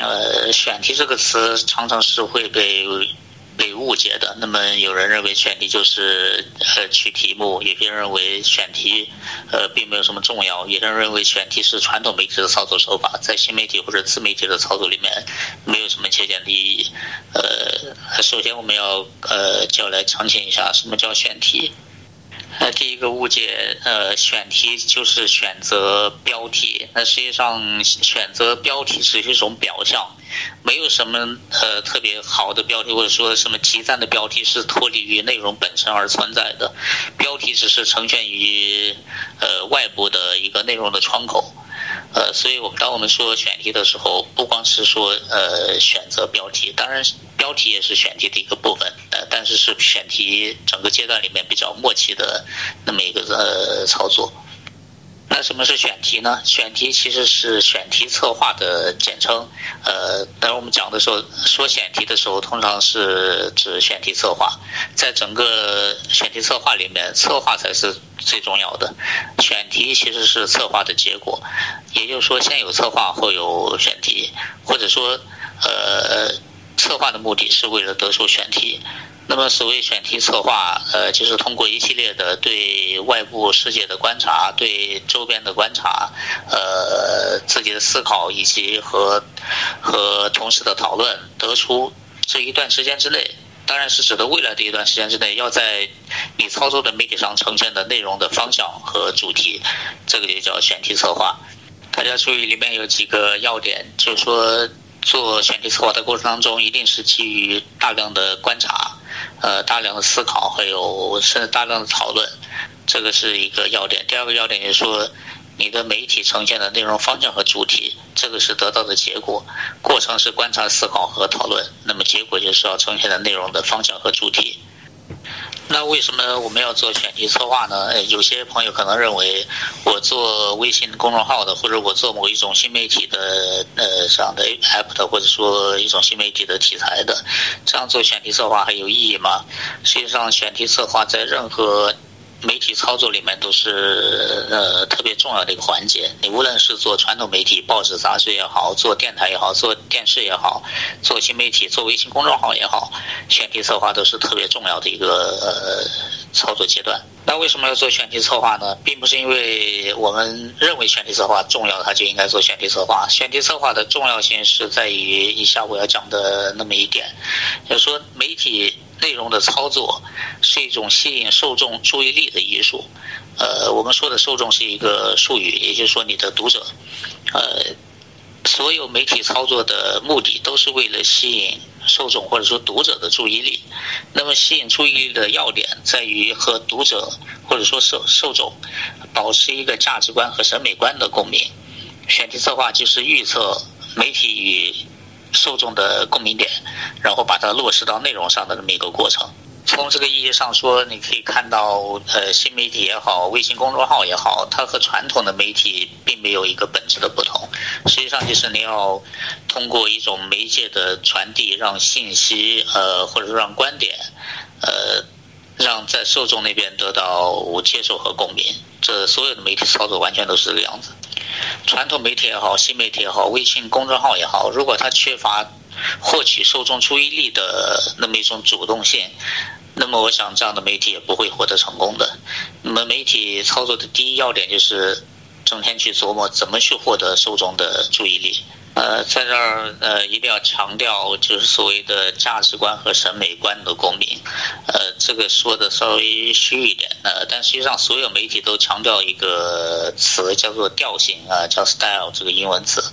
呃，选题这个词常常是会被。被误解的。那么，有人认为选题就是呃取题目，有些人认为选题呃并没有什么重要，有人认为选题是传统媒体的操作手法，在新媒体或者自媒体的操作里面没有什么借鉴意义。呃，首先我们要呃就要来澄清一下什么叫选题。那第一个误解，呃，选题就是选择标题。那实际上，选择标题只是一种表象，没有什么呃特别好的标题，或者说什么极赞的标题是脱离于内容本身而存在的。标题只是呈现于呃外部的一个内容的窗口。呃，所以我们当我们说选题的时候，不光是说呃选择标题，当然标题也是选题的一个部分，呃，但是是选题整个阶段里面比较默契的那么一个呃操作。那什么是选题呢？选题其实是选题策划的简称。呃，当我们讲的时候说选题的时候，通常是指选题策划。在整个选题策划里面，策划才是最重要的。选题其实是策划的结果，也就是说，先有策划后有选题，或者说，呃，策划的目的是为了得出选题。那么，所谓选题策划，呃，就是通过一系列的对外部世界的观察、对周边的观察、呃，自己的思考以及和和同事的讨论，得出这一段时间之内，当然是指的未来的一段时间之内，要在你操作的媒体上呈现的内容的方向和主题，这个就叫选题策划。大家注意，里面有几个要点，就是说。做选题策划的过程当中，一定是基于大量的观察，呃，大量的思考，还有甚至大量的讨论，这个是一个要点。第二个要点就是说，你的媒体呈现的内容方向和主题，这个是得到的结果。过程是观察、思考和讨论，那么结果就是要呈现的内容的方向和主题。那为什么我们要做选题策划呢？有些朋友可能认为，我做微信公众号的，或者我做某一种新媒体的呃上的 app 的，或者说一种新媒体的题材的，这样做选题策划还有意义吗？实际上，选题策划在任何媒体操作里面都是呃特别重要的一个环节。你无论是做传统媒体、报纸、杂志也好，做电台也好，做电视也好，做新媒体、做微信公众号也好，选题策划都是特别重要的一个呃操作阶段。那为什么要做选题策划呢？并不是因为我们认为选题策划重要，它就应该做选题策划。选题策划的重要性是在于以下我要讲的那么一点，就是说媒体。内容的操作是一种吸引受众注意力的艺术。呃，我们说的受众是一个术语，也就是说你的读者。呃，所有媒体操作的目的都是为了吸引受众或者说读者的注意力。那么，吸引注意力的要点在于和读者或者说受受众保持一个价值观和审美观的共鸣。选题策划就是预测媒体与受众的共鸣点，然后把它落实到内容上的这么一个过程。从这个意义上说，你可以看到，呃，新媒体也好，微信公众号也好，它和传统的媒体并没有一个本质的不同。实际上，就是你要通过一种媒介的传递，让信息，呃，或者说让观点，呃，让在受众那边得到接受和共鸣。这所有的媒体操作完全都是这个样子。传统媒体也好，新媒体也好，微信公众号也好，如果它缺乏获取受众注意力的那么一种主动性，那么我想这样的媒体也不会获得成功的。那么媒体操作的第一要点就是整天去琢磨怎么去获得受众的注意力。呃，在这儿呃，一定要强调，就是所谓的价值观和审美观的共鸣。呃，这个说的稍微虚一点，呃，但实际上所有媒体都强调一个词，叫做调性啊，叫 style 这个英文词。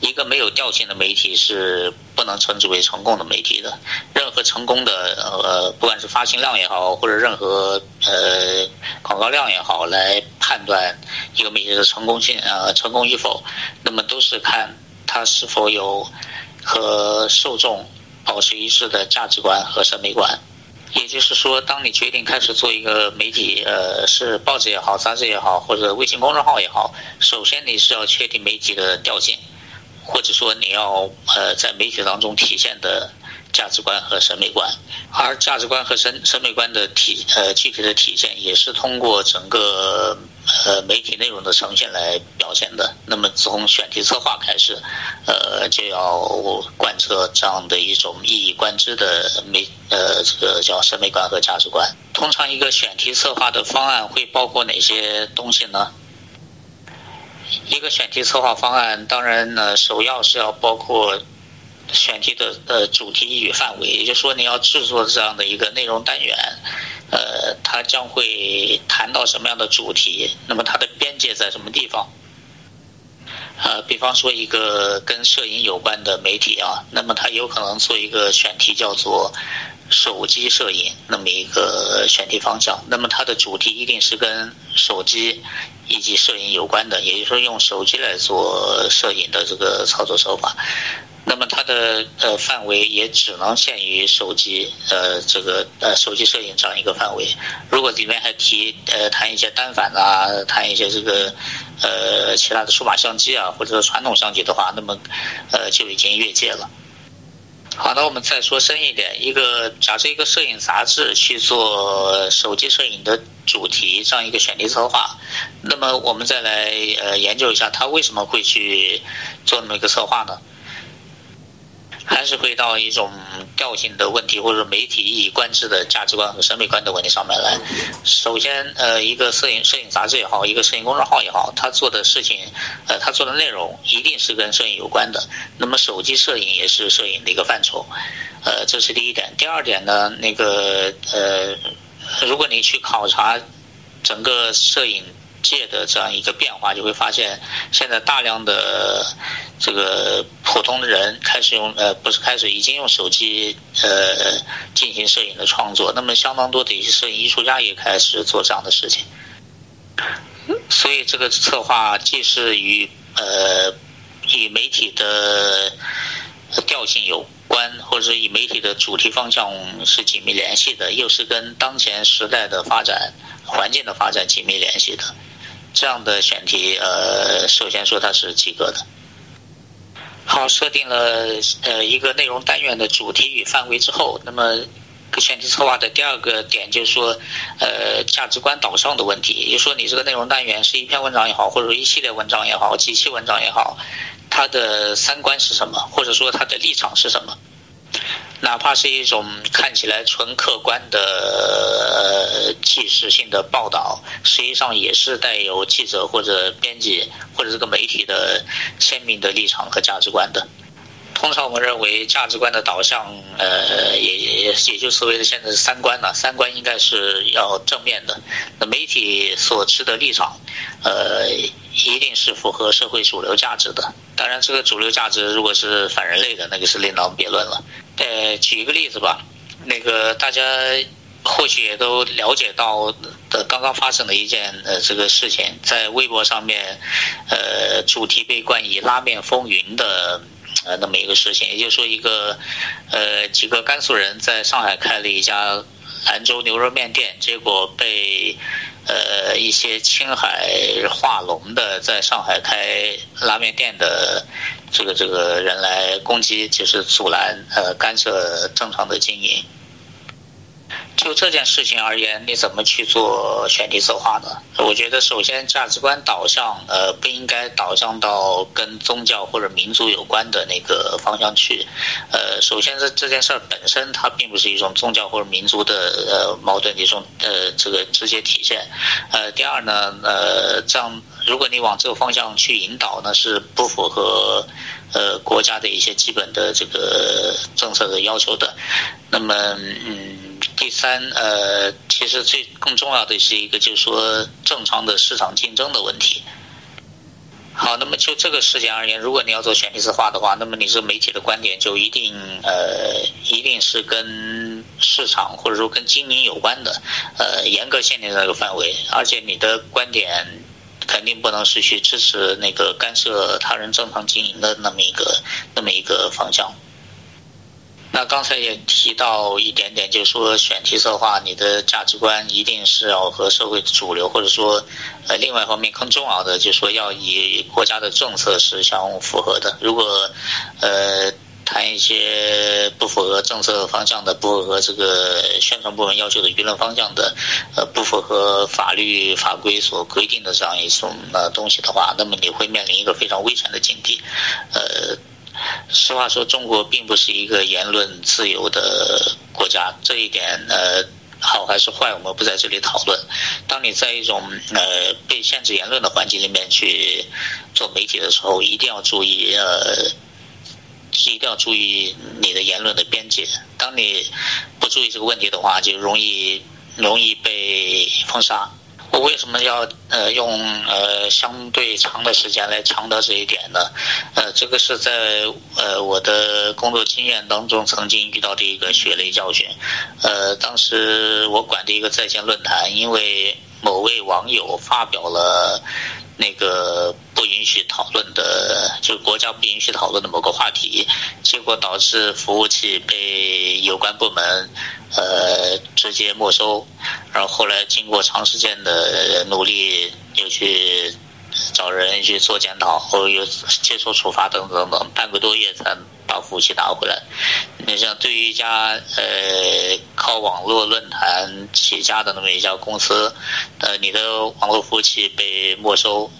一个没有调性的媒体是不能称之为成功的媒体的。任何成功的呃，不管是发行量也好，或者任何呃广告量也好，来判断一个媒体的成功性啊，成功与否，那么都是看。他是否有和受众保持一致的价值观和审美观。也就是说，当你决定开始做一个媒体，呃，是报纸也好，杂志也好，或者微信公众号也好，首先你是要确定媒体的调性，或者说你要呃在媒体当中体现的。价值观和审美观，而价值观和审审美观的体呃具体的体现，也是通过整个呃媒体内容的呈现来表现的。那么从选题策划开始，呃就要贯彻这样的一种一以贯之的美呃这个叫审美观和价值观。通常一个选题策划的方案会包括哪些东西呢？一个选题策划方案，当然呢，首要是要包括。选题的呃主题与范围，也就是说你要制作这样的一个内容单元，呃，它将会谈到什么样的主题？那么它的边界在什么地方？呃，比方说一个跟摄影有关的媒体啊，那么它有可能做一个选题叫做手机摄影那么一个选题方向，那么它的主题一定是跟手机以及摄影有关的，也就是说用手机来做摄影的这个操作手法。那么它的呃范围也只能限于手机呃这个呃手机摄影这样一个范围。如果里面还提呃谈一些单反啊，谈一些这个呃其他的数码相机啊，或者说传统相机的话，那么呃就已经越界了。好，那我们再说深一点，一个假设一个摄影杂志去做手机摄影的主题这样一个选题策划，那么我们再来呃研究一下，他为什么会去做那么一个策划呢？还是回到一种调性的问题，或者媒体一以贯之的价值观和审美观的问题上面来。首先，呃，一个摄影摄影杂志也好，一个摄影公众号也好，他做的事情，呃，他做的内容一定是跟摄影有关的。那么，手机摄影也是摄影的一个范畴，呃，这是第一点。第二点呢，那个呃，如果你去考察整个摄影。界的这样一个变化，就会发现现在大量的这个普通的人开始用呃，不是开始已经用手机呃进行摄影的创作。那么，相当多的一些摄影艺术家也开始做这样的事情。所以，这个策划既是与呃与媒体的调性有关，或者是与媒体的主题方向是紧密联系的，又是跟当前时代的发展环境的发展紧密联系的。这样的选题，呃，首先说它是及格的。好，设定了呃一个内容单元的主题与范围之后，那么选题策划的第二个点就是说，呃，价值观导向的问题。也就是说，你这个内容单元是一篇文章也好，或者说一系列文章也好，几期文章也好，它的三观是什么，或者说它的立场是什么？哪怕是一种看起来纯客观的纪实性的报道，实际上也是带有记者或者编辑或者这个媒体的鲜明的立场和价值观的。通常我们认为价值观的导向，呃，也也也就所谓的现在是三观了。三观应该是要正面的。那媒体所持的立场，呃，一定是符合社会主流价值的。当然，这个主流价值如果是反人类的，那个是另当别论了。呃，举一个例子吧，那个大家或许也都了解到的，刚刚发生的一件呃这个事情，在微博上面，呃，主题被冠以“拉面风云”的。呃，那么一个事情，也就是说，一个呃几个甘肃人在上海开了一家兰州牛肉面店，结果被呃一些青海化龙的在上海开拉面店的这个这个人来攻击，就是阻拦呃干涉正常的经营。就这件事情而言，你怎么去做选题策划呢？我觉得，首先价值观导向，呃，不应该导向到跟宗教或者民族有关的那个方向去。呃，首先这这件事儿本身，它并不是一种宗教或者民族的呃矛盾的一种呃这个直接体现。呃，第二呢，呃，这样如果你往这个方向去引导，呢是不符合呃国家的一些基本的这个政策的要求的。那么，嗯。第三，呃，其实最更重要的是一个，就是说正常的市场竞争的问题。好，那么就这个事件而言，如果你要做选题策划的话，那么你这媒体的观点就一定，呃，一定是跟市场或者说跟经营有关的，呃，严格限定那个范围，而且你的观点。肯定不能是去支持那个干涉他人正常经营的那么一个那么一个方向。那刚才也提到一点点，就是说选题策划，你的价值观一定是要和社会主流，或者说，呃，另外一方面更重要的，就是说要以国家的政策是相符合的。如果，呃，谈一些不符合政策方向的、不符合这个宣传部门要求的舆论方向的，呃，不符合法律法规所规定的这样一种呃东西的话，那么你会面临一个非常危险的境地，呃。实话说，中国并不是一个言论自由的国家，这一点呃好还是坏，我们不在这里讨论。当你在一种呃被限制言论的环境里面去做媒体的时候，一定要注意呃，一定要注意你的言论的边界。当你不注意这个问题的话，就容易容易被封杀。我为什么要呃用呃相对长的时间来强调这一点呢？呃，这个是在呃我的工作经验当中曾经遇到的一个血泪教训。呃，当时我管的一个在线论坛，因为某位网友发表了那个不允许讨论的，就国家不允许讨论的某个话题，结果导致服务器被有关部门。呃，直接没收，然后后来经过长时间的努力，又去找人去做检讨，后又接受处罚等等等，半个多月才把服务器拿回来。你像对于一家呃靠网络论坛起家的那么一家公司，呃，你的网络服务器被没收，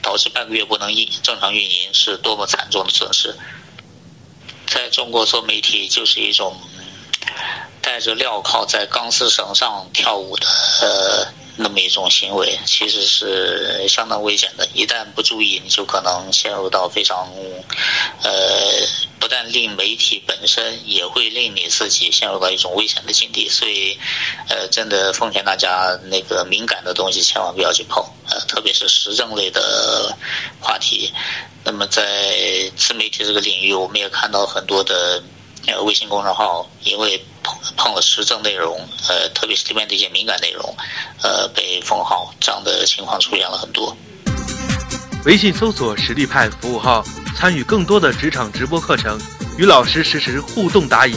导致半个月不能运正常运营，是多么惨重的损失。在中国做媒体就是一种。带着镣铐在钢丝绳上跳舞的呃那么一种行为，其实是相当危险的。一旦不注意，你就可能陷入到非常呃，不但令媒体本身，也会令你自己陷入到一种危险的境地。所以，呃，真的奉劝大家，那个敏感的东西千万不要去碰，呃，特别是时政类的话题。那么，在自媒体这个领域，我们也看到很多的。那个，微信公众号因为碰碰了时政内容，呃，特别是里面的一些敏感内容，呃，被封号，这样的情况出现了很多。微信搜索“实力派”服务号，参与更多的职场直播课程，与老师实时互动答疑。